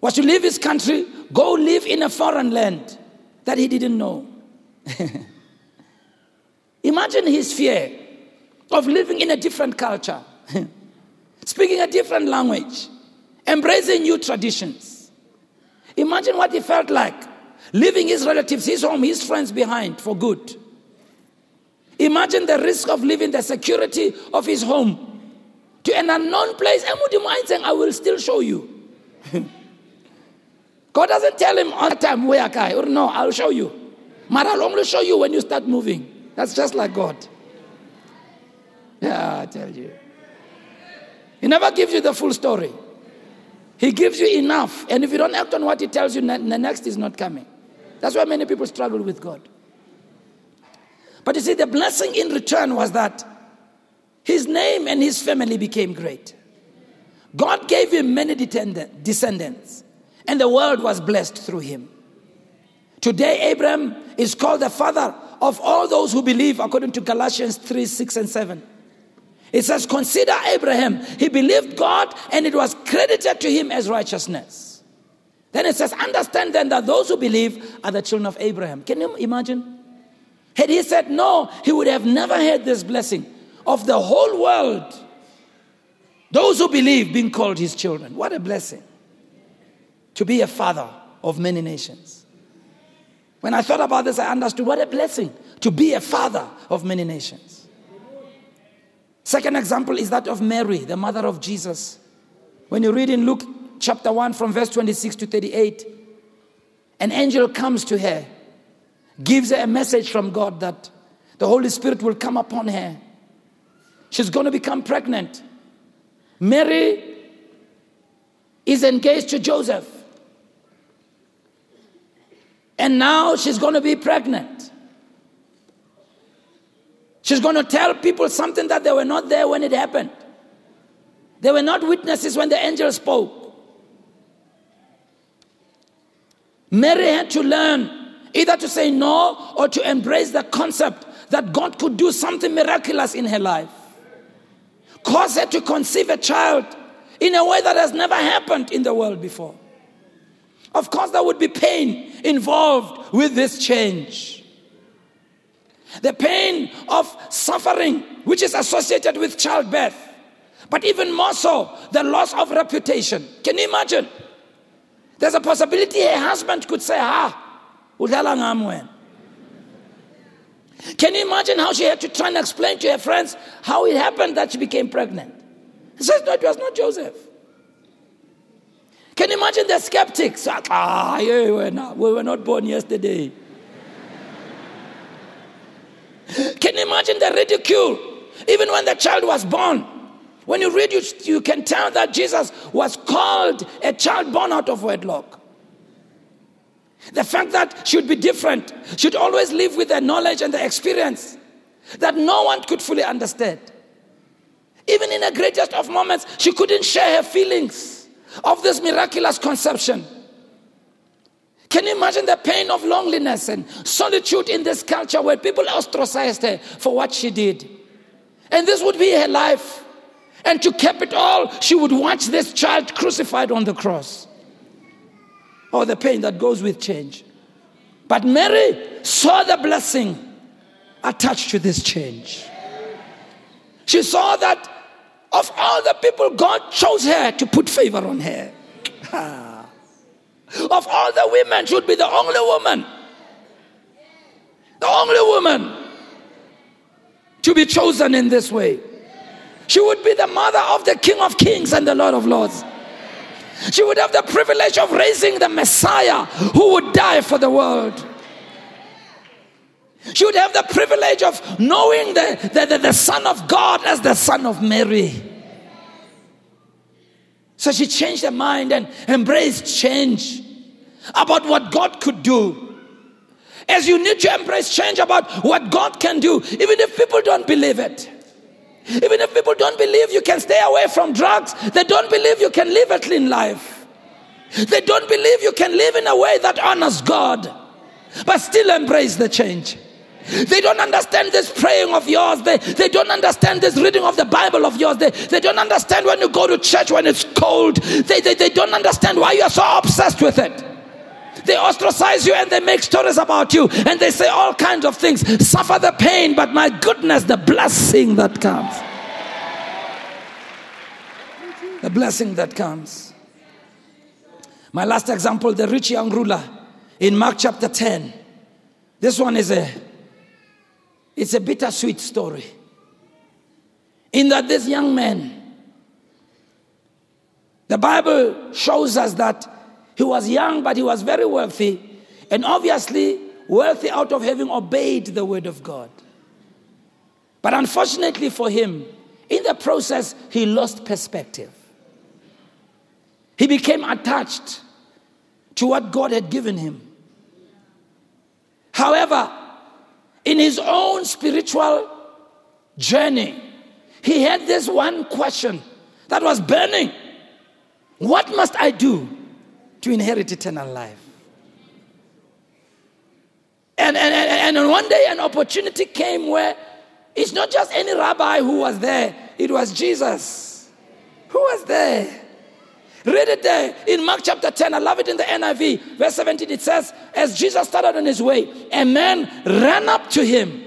was to leave his country, go live in a foreign land that he didn't know. Imagine his fear of living in a different culture, speaking a different language, embracing new traditions. Imagine what he felt like leaving his relatives, his home, his friends behind for good. Imagine the risk of leaving the security of his home to an unknown place. I will still show you. God doesn't tell him all the time, where I or no, I'll show you. But I'll only show you when you start moving. That's just like God. Yeah, I tell you. He never gives you the full story. He gives you enough. And if you don't act on what he tells you, the next is not coming. That's why many people struggle with God. But you see, the blessing in return was that his name and his family became great. God gave him many descendants, and the world was blessed through him. Today, Abraham is called the father of all those who believe, according to Galatians 3 6 and 7. It says, Consider Abraham. He believed God, and it was credited to him as righteousness. Then it says, Understand then that those who believe are the children of Abraham. Can you imagine? Had he said no, he would have never had this blessing of the whole world, those who believe being called his children. What a blessing to be a father of many nations. When I thought about this, I understood what a blessing to be a father of many nations. Second example is that of Mary, the mother of Jesus. When you read in Luke chapter 1 from verse 26 to 38, an angel comes to her, gives her a message from God that the Holy Spirit will come upon her She's going to become pregnant. Mary is engaged to Joseph. And now she's going to be pregnant. She's going to tell people something that they were not there when it happened. They were not witnesses when the angel spoke. Mary had to learn either to say no or to embrace the concept that God could do something miraculous in her life cause her to conceive a child in a way that has never happened in the world before. Of course, there would be pain involved with this change. The pain of suffering, which is associated with childbirth, but even more so, the loss of reputation. Can you imagine? There's a possibility a husband could say, Ah, udlala ngam can you imagine how she had to try and explain to her friends how it happened that she became pregnant? She says, No, it was not Joseph. Can you imagine the skeptics? Ah, yeah, we, were not, we were not born yesterday. Can you imagine the ridicule? Even when the child was born. When you read, you, you can tell that Jesus was called a child born out of wedlock. The fact that she'd be different, she'd always live with the knowledge and the experience that no one could fully understand. Even in the greatest of moments, she couldn't share her feelings of this miraculous conception. Can you imagine the pain of loneliness and solitude in this culture where people ostracized her for what she did? And this would be her life. And to cap it all, she would watch this child crucified on the cross or the pain that goes with change. But Mary saw the blessing attached to this change. She saw that Of all the people, God chose her to put favor on her. of all the women, she would be the only woman. The only woman to be chosen in this way. She would be the mother of the King of Kings and the Lord of Lords. She would have the privilege of raising the Messiah who would die for the world. She would have the privilege of knowing the, the, the, the Son of God as the Son of Mary. So she changed her mind and embraced change about what God could do. As you need to embrace change about what God can do, even if people don't believe it. Even if people don't believe you can stay away from drugs, they don't believe you can live a clean life. They don't believe you can live in a way that honors God, but still embrace the change. They don't understand this praying of yours. They, they don't understand this reading of the Bible of yours. They, they don't understand when you go to church when it's cold. They, they, they don't understand why you are so obsessed with it. They ostracize you and they make stories about you and they say all kinds of things. Suffer the pain, but my goodness, the blessing that comes. The blessing that comes. My last example the rich young ruler in Mark chapter 10. This one is a it's a bittersweet story. In that this young man, the Bible shows us that he was young, but he was very wealthy, and obviously wealthy out of having obeyed the word of God. But unfortunately for him, in the process, he lost perspective. He became attached to what God had given him. However, in his own spiritual journey, he had this one question that was burning What must I do to inherit eternal life? And, and, and, and one day, an opportunity came where it's not just any rabbi who was there, it was Jesus who was there. Read it there in Mark chapter 10. I love it in the NIV. Verse 17, it says, As Jesus started on his way, a man ran up to him.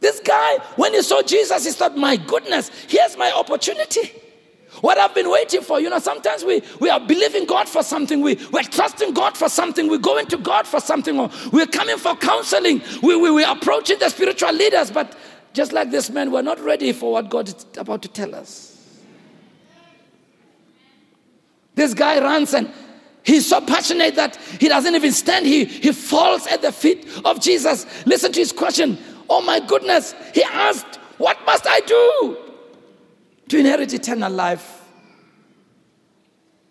This guy, when he saw Jesus, he thought, My goodness, here's my opportunity. What I've been waiting for. You know, sometimes we, we are believing God for something, we, we're trusting God for something, we're going to God for something, or we're coming for counseling, we, we, we're approaching the spiritual leaders, but just like this man, we're not ready for what God is about to tell us. This guy runs and he's so passionate that he doesn't even stand. He, he falls at the feet of Jesus. Listen to his question. Oh my goodness. He asked, What must I do to inherit eternal life?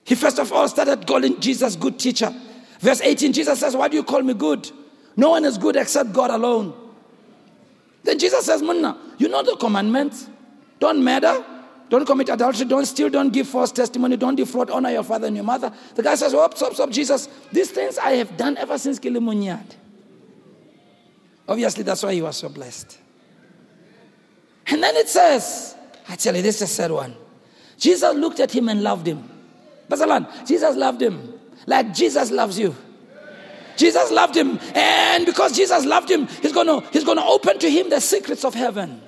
He first of all started calling Jesus good teacher. Verse 18, Jesus says, Why do you call me good? No one is good except God alone. Then Jesus says, Munna, you know the commandments. Don't murder, don't commit adultery. Don't steal. Don't give false testimony. Don't defraud. Honor your father and your mother. The guy says, Stop, stop, stop, Jesus. These things I have done ever since Kilimunyad. Obviously, that's why he was so blessed. And then it says, I tell you, this is a sad one. Jesus looked at him and loved him. Basalan, Jesus loved him like Jesus loves you. Jesus loved him, and because Jesus loved him, he's gonna, he's gonna open to him the secrets of heaven.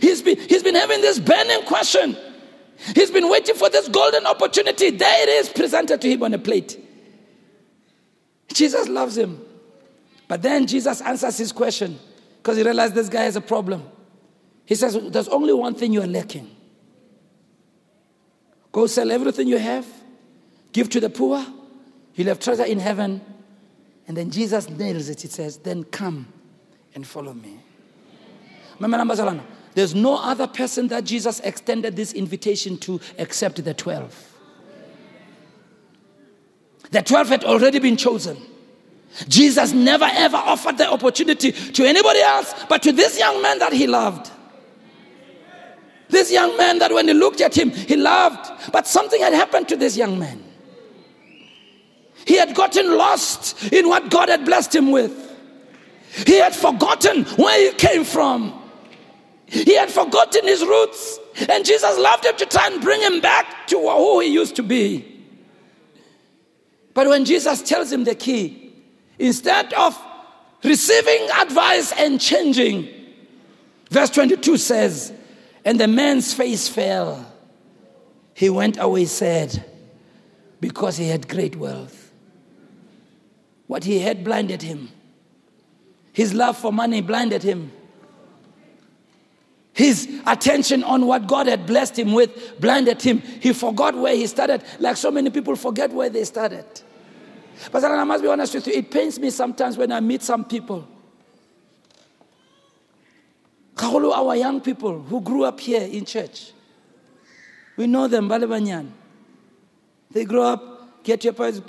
He's been, he's been having this burning question. He's been waiting for this golden opportunity. There it is, presented to him on a plate. Jesus loves him. But then Jesus answers his question because he realized this guy has a problem. He says, There's only one thing you are lacking. Go sell everything you have, give to the poor, you'll have treasure in heaven. And then Jesus nails it. He says, Then come and follow me. There's no other person that Jesus extended this invitation to except the 12. The 12 had already been chosen. Jesus never ever offered the opportunity to anybody else but to this young man that he loved. This young man that when he looked at him, he loved. But something had happened to this young man. He had gotten lost in what God had blessed him with. He had forgotten where he came from. He had forgotten his roots, and Jesus loved him to try and bring him back to who he used to be. But when Jesus tells him the key, instead of receiving advice and changing, verse 22 says, And the man's face fell. He went away sad because he had great wealth. What he had blinded him. His love for money blinded him. His attention on what God had blessed him with blinded him. He forgot where he started, like so many people forget where they started. But I must be honest with you, it pains me sometimes when I meet some people. Kahulu, Our young people who grew up here in church. We know them, Balebanyan. They grow up, get your first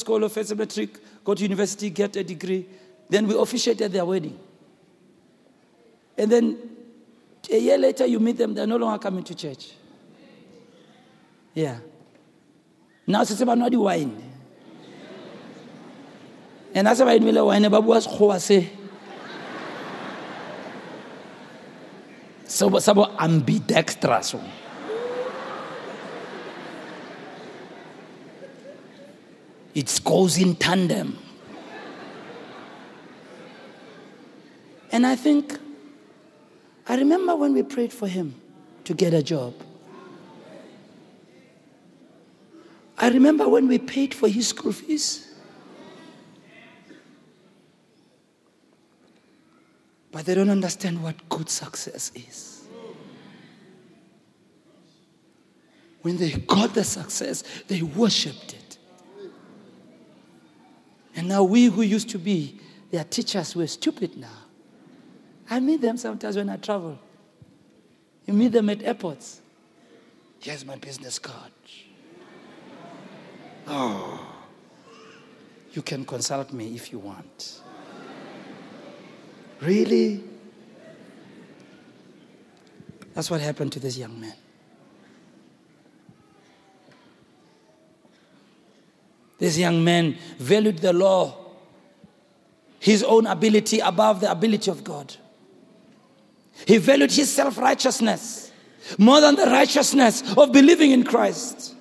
school, first matric, go to university, get a degree. Then we officiate at their wedding. And then a year later, you meet them, they're no longer coming to church. Yeah. Now, about not the wine. And that's why I wine, Babu was Hoase. So, so ambidextrous. It goes in tandem. And I think I remember when we prayed for him to get a job. I remember when we paid for his school fees. But they don't understand what good success is. When they got the success, they worshiped it. And now we who used to be their teachers were stupid now. I meet them sometimes when I travel. You meet them at airports. Here's my business card. Oh, you can consult me if you want. Really? That's what happened to this young man. This young man valued the law, his own ability above the ability of God. He valued his self righteousness more than the righteousness of believing in Christ.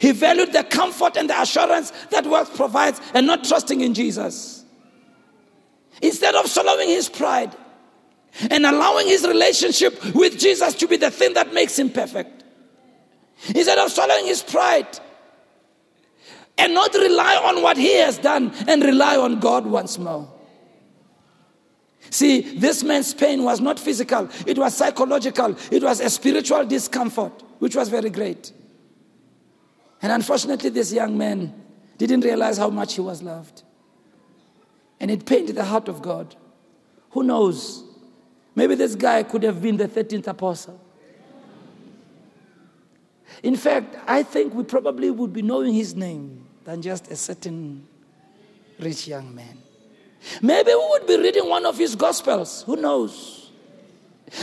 He valued the comfort and the assurance that wealth provides and not trusting in Jesus. Instead of swallowing his pride and allowing his relationship with Jesus to be the thing that makes him perfect. Instead of swallowing his pride and not rely on what he has done and rely on God once more. See, this man's pain was not physical, it was psychological, it was a spiritual discomfort, which was very great. And unfortunately, this young man didn't realize how much he was loved. And it pained the heart of God. Who knows? Maybe this guy could have been the 13th apostle. In fact, I think we probably would be knowing his name than just a certain rich young man. Maybe we would be reading one of his gospels. Who knows?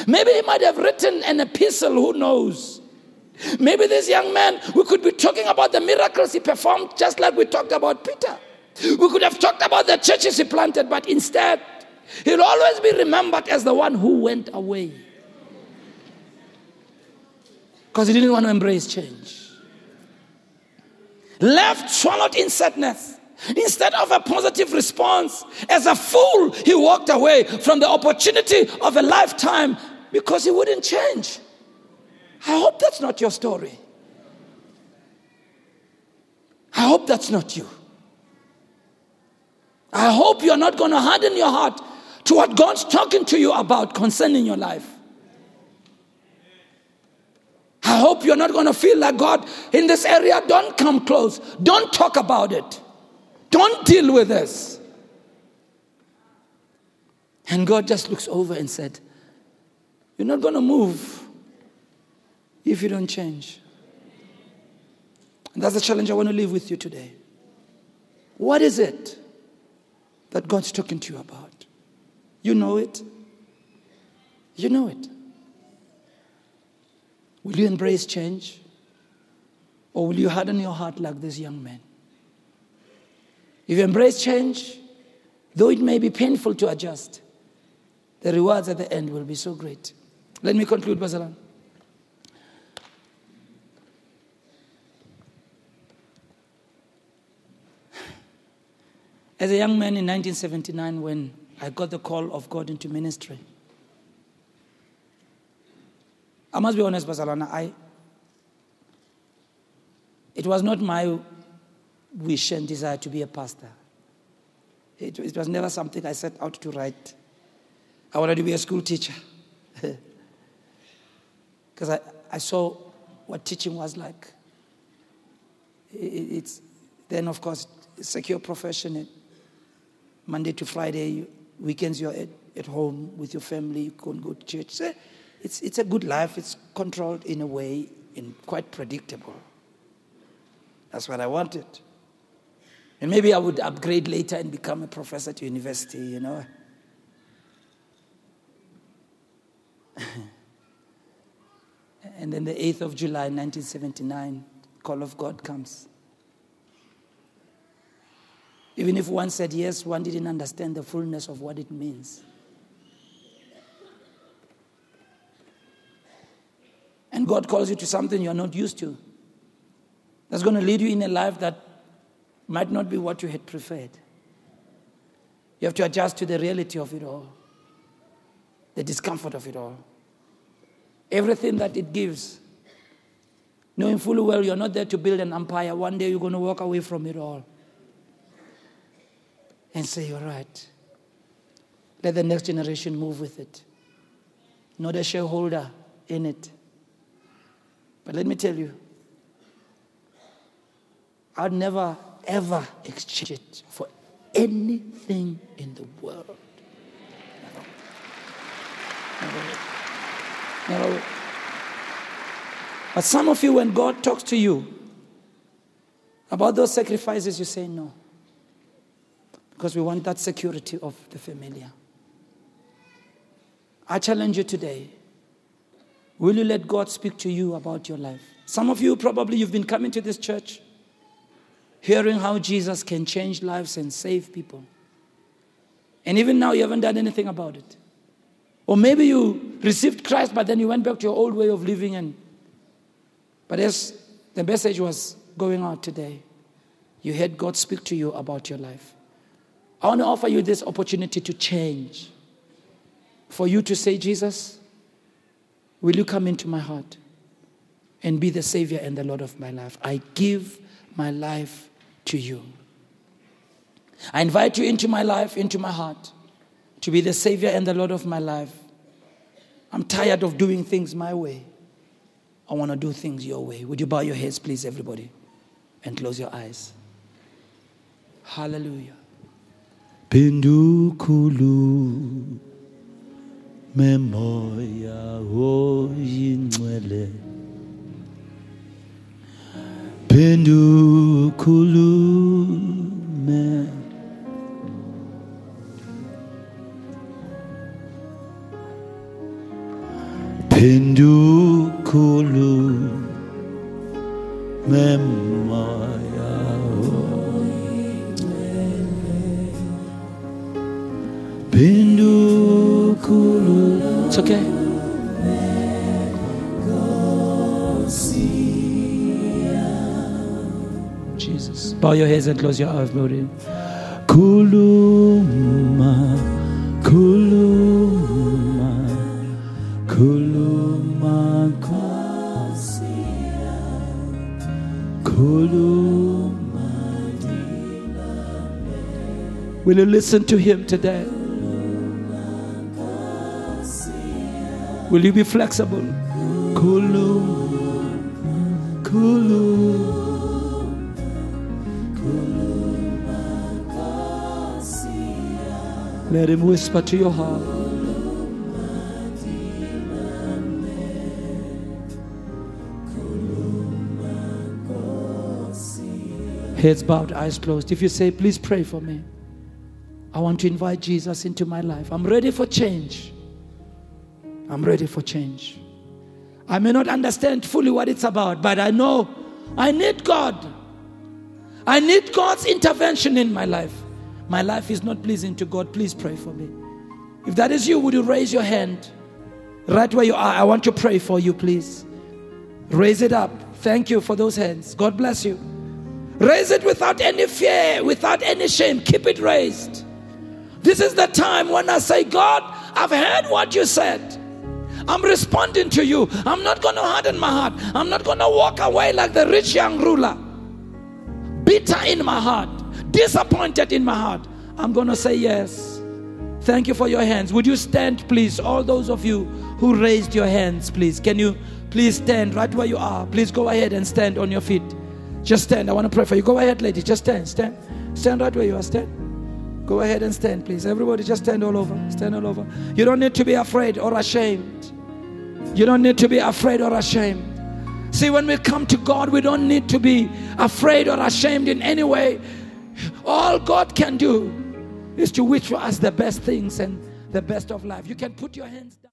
Maybe he might have written an epistle. Who knows? Maybe this young man, we could be talking about the miracles he performed, just like we talked about Peter. We could have talked about the churches he planted, but instead, he'll always be remembered as the one who went away. Because he didn't want to embrace change. Left swallowed in sadness. Instead of a positive response, as a fool, he walked away from the opportunity of a lifetime because he wouldn't change. I hope that's not your story. I hope that's not you. I hope you're not going to harden your heart to what God's talking to you about concerning your life. I hope you're not going to feel like God in this area, don't come close, don't talk about it. Don't deal with this. And God just looks over and said, You're not going to move if you don't change. And that's the challenge I want to leave with you today. What is it that God's talking to you about? You know it. You know it. Will you embrace change? Or will you harden your heart like this young man? If you embrace change, though it may be painful to adjust, the rewards at the end will be so great. Let me conclude, Bazalan. As a young man in 1979, when I got the call of God into ministry, I must be honest, Barcelona, I it was not my wish and desire to be a pastor. It, it was never something I set out to write. I wanted to be a school teacher. Because I, I saw what teaching was like. It, it's then, of course, secure profession. Monday to Friday, weekends you're at, at home with your family, you can go to church. So it's, it's a good life. It's controlled in a way and quite predictable. That's what I wanted. And maybe I would upgrade later and become a professor to university, you know. and then the 8th of July, 1979, call of God comes. Even if one said yes, one didn't understand the fullness of what it means. And God calls you to something you're not used to. That's going to lead you in a life that might not be what you had preferred. You have to adjust to the reality of it all, the discomfort of it all, everything that it gives. Knowing fully well you're not there to build an empire. One day you're going to walk away from it all and say, You're right. Let the next generation move with it. Not a shareholder in it. But let me tell you, I'd never ever exchange it for anything in the world. Never. Never. But some of you, when God talks to you about those sacrifices, you say no. Because we want that security of the familiar. I challenge you today. Will you let God speak to you about your life? Some of you probably you've been coming to this church hearing how Jesus can change lives and save people. And even now, you haven't done anything about it. Or maybe you received Christ, but then you went back to your old way of living. And but as the message was going out today, you heard God speak to you about your life. I want to offer you this opportunity to change. For you to say, Jesus, will you come into my heart and be the Savior and the Lord of my life? I give my life to you. I invite you into my life, into my heart, to be the Savior and the Lord of my life. I'm tired of doing things my way. I want to do things your way. Would you bow your heads, please, everybody, and close your eyes? Hallelujah. Memoya Pindukulume Pindukulume moya Pindukulu It's okay. Bow your heads and close your eyes, Lord. Kuluma Kuluma Kuluma Kuluma Will you listen to him today? Will you be flexible? Kulum Kulum Let him whisper to your heart. Heads bowed, eyes closed. If you say, please pray for me, I want to invite Jesus into my life. I'm ready for change. I'm ready for change. I may not understand fully what it's about, but I know I need God. I need God's intervention in my life. My life is not pleasing to God. Please pray for me. If that is you, would you raise your hand right where you are? I want to pray for you, please. Raise it up. Thank you for those hands. God bless you. Raise it without any fear, without any shame. Keep it raised. This is the time when I say, God, I've heard what you said. I'm responding to you. I'm not going to harden my heart. I'm not going to walk away like the rich young ruler. Bitter in my heart, disappointed in my heart. I'm going to say yes. Thank you for your hands. Would you stand, please? All those of you who raised your hands, please. Can you please stand right where you are? Please go ahead and stand on your feet. Just stand. I want to pray for you. Go ahead, lady. Just stand. Stand. Stand right where you are. Stand. Go ahead and stand, please. Everybody, just stand all over. Stand all over. You don't need to be afraid or ashamed. You don't need to be afraid or ashamed. See, when we come to God, we don't need to be afraid or ashamed in any way. All God can do is to wish for us the best things and the best of life. You can put your hands down.